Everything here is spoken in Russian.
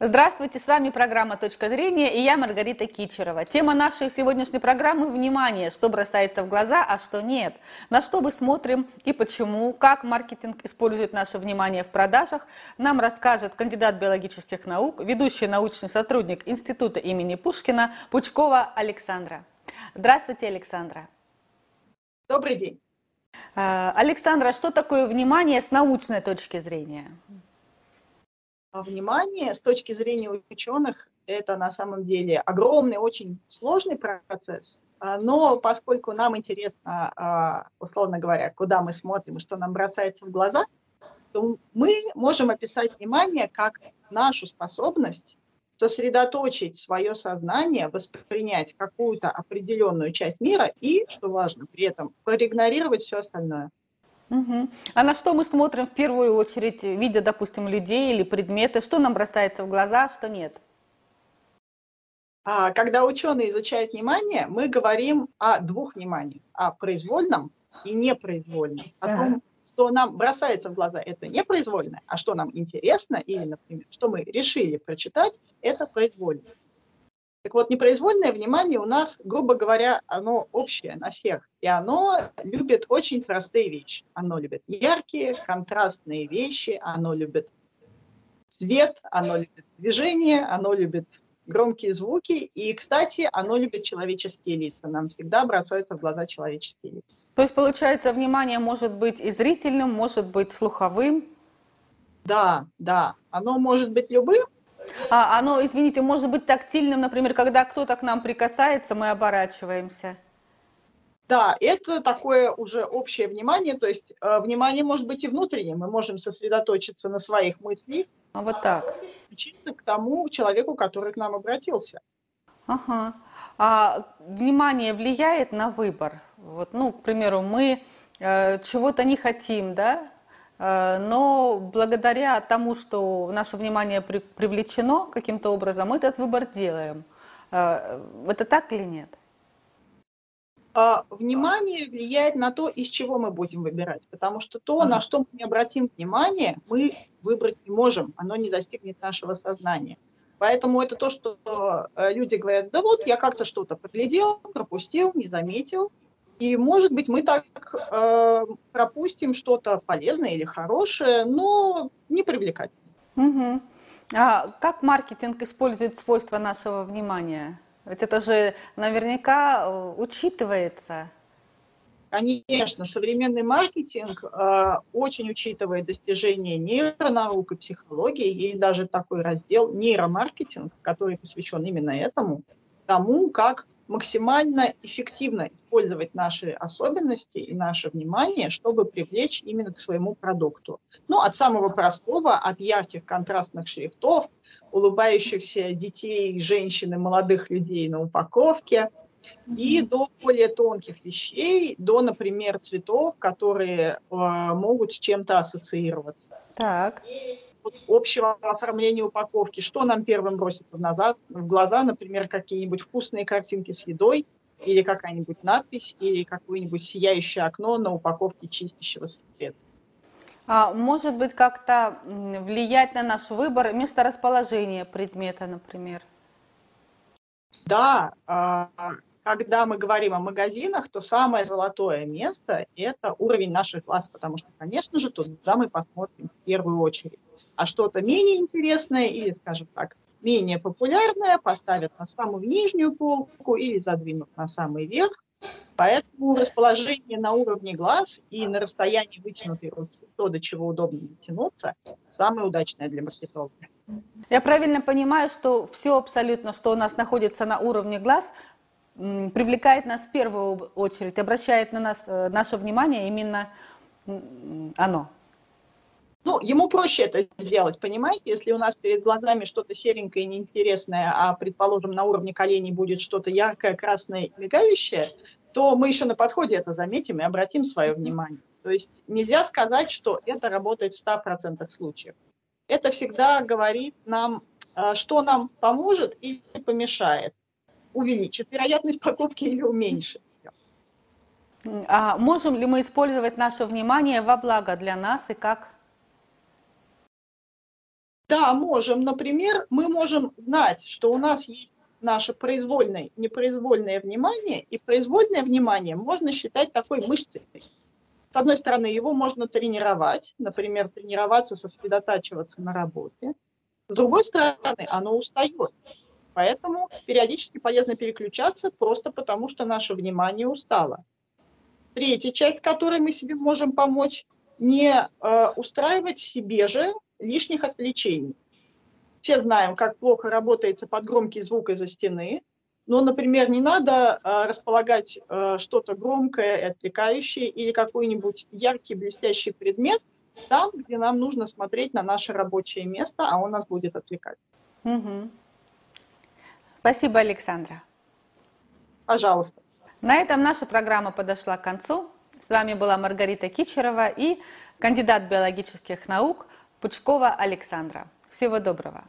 Здравствуйте, с вами программа «Точка зрения» и я Маргарита Кичерова. Тема нашей сегодняшней программы – внимание, что бросается в глаза, а что нет. На что мы смотрим и почему, как маркетинг использует наше внимание в продажах, нам расскажет кандидат биологических наук, ведущий научный сотрудник Института имени Пушкина Пучкова Александра. Здравствуйте, Александра. Добрый день. А, Александра, что такое внимание с научной точки зрения? Внимание с точки зрения ученых это на самом деле огромный, очень сложный процесс. А, но поскольку нам интересно, а, условно говоря, куда мы смотрим и что нам бросается в глаза, то мы можем описать внимание как нашу способность сосредоточить свое сознание, воспринять какую-то определенную часть мира и, что важно, при этом проигнорировать все остальное. Угу. А на что мы смотрим в первую очередь, видя, допустим, людей или предметы? Что нам бросается в глаза, что нет? А, когда ученые изучают внимание, мы говорим о двух вниманиях, о произвольном и непроизвольном, о том, что нам бросается в глаза, это непроизвольное, а что нам интересно, или, например, что мы решили прочитать, это произвольное. Так вот, непроизвольное внимание у нас, грубо говоря, оно общее на всех. И оно любит очень простые вещи. Оно любит яркие, контрастные вещи, оно любит свет, оно любит движение, оно любит громкие звуки. И, кстати, оно любит человеческие лица. Нам всегда бросаются в глаза человеческие лица. То есть, получается, внимание может быть и зрительным, может быть слуховым? Да, да. Оно может быть любым, оно, извините, может быть тактильным, например, когда кто-то к нам прикасается, мы оборачиваемся. Да, это такое уже общее внимание, то есть э, внимание может быть и внутренним, мы можем сосредоточиться на своих мыслях. А вот так. К тому человеку, который к нам обратился. Ага. А внимание влияет на выбор? Вот, ну, к примеру, мы э, чего-то не хотим, да, но благодаря тому, что наше внимание при, привлечено каким-то образом, мы этот выбор делаем. Э, это так или нет? А, внимание влияет на то, из чего мы будем выбирать, потому что то, на что мы не обратим внимание, мы выбрать не можем, оно не достигнет нашего сознания. Поэтому это то, что э, люди говорят, да вот я как-то что-то проглядел, пропустил, не заметил, и, может быть, мы так э, пропустим что-то полезное или хорошее, но не привлекательное. Угу. А как маркетинг использует свойства нашего внимания? Ведь это же наверняка э, учитывается. Конечно, современный маркетинг э, очень учитывает достижения нейронаук и психологии. Есть даже такой раздел нейромаркетинг, который посвящен именно этому, тому, как максимально эффективно использовать наши особенности и наше внимание, чтобы привлечь именно к своему продукту. Ну, от самого простого, от ярких контрастных шрифтов, улыбающихся детей, женщин и молодых людей на упаковке, и до более тонких вещей, до, например, цветов, которые э, могут с чем-то ассоциироваться. Так. И общего оформления упаковки, что нам первым бросится в, назад, в глаза, например, какие-нибудь вкусные картинки с едой, или какая-нибудь надпись, или какое-нибудь сияющее окно на упаковке чистящего средства. А может быть, как-то влиять на наш выбор месторасположение предмета, например? Да, а, когда мы говорим о магазинах, то самое золотое место – это уровень наших глаз, потому что, конечно же, туда мы посмотрим в первую очередь. А что-то менее интересное или, скажем так, менее популярное поставят на самую нижнюю полку или задвинут на самый верх. Поэтому расположение на уровне глаз и на расстоянии вытянутой руки, то, до чего удобно дотянуться, самое удачное для маркетолога. Я правильно понимаю, что все абсолютно, что у нас находится на уровне глаз, привлекает нас в первую очередь, обращает на нас э, наше внимание именно оно. Ну, ему проще это сделать, понимаете? Если у нас перед глазами что-то серенькое и неинтересное, а, предположим, на уровне коленей будет что-то яркое, красное и мигающее, то мы еще на подходе это заметим и обратим свое внимание. То есть нельзя сказать, что это работает в 100% случаев. Это всегда говорит нам, э, что нам поможет или помешает увеличит вероятность покупки или уменьшит. А можем ли мы использовать наше внимание во благо для нас и как? Да, можем. Например, мы можем знать, что у нас есть наше произвольное, непроизвольное внимание, и произвольное внимание можно считать такой мышцей. С одной стороны, его можно тренировать, например, тренироваться, сосредотачиваться на работе. С другой стороны, оно устает. Поэтому периодически полезно переключаться просто потому, что наше внимание устало. Третья часть, которой мы себе можем помочь, не э, устраивать себе же лишних отвлечений. Все знаем, как плохо работает под громкий звук из-за стены. Но, например, не надо э, располагать э, что-то громкое и отвлекающее или какой-нибудь яркий блестящий предмет там, где нам нужно смотреть на наше рабочее место, а он нас будет отвлекать. Угу. Спасибо, Александра. Пожалуйста. На этом наша программа подошла к концу. С вами была Маргарита Кичерова и кандидат биологических наук Пучкова Александра. Всего доброго.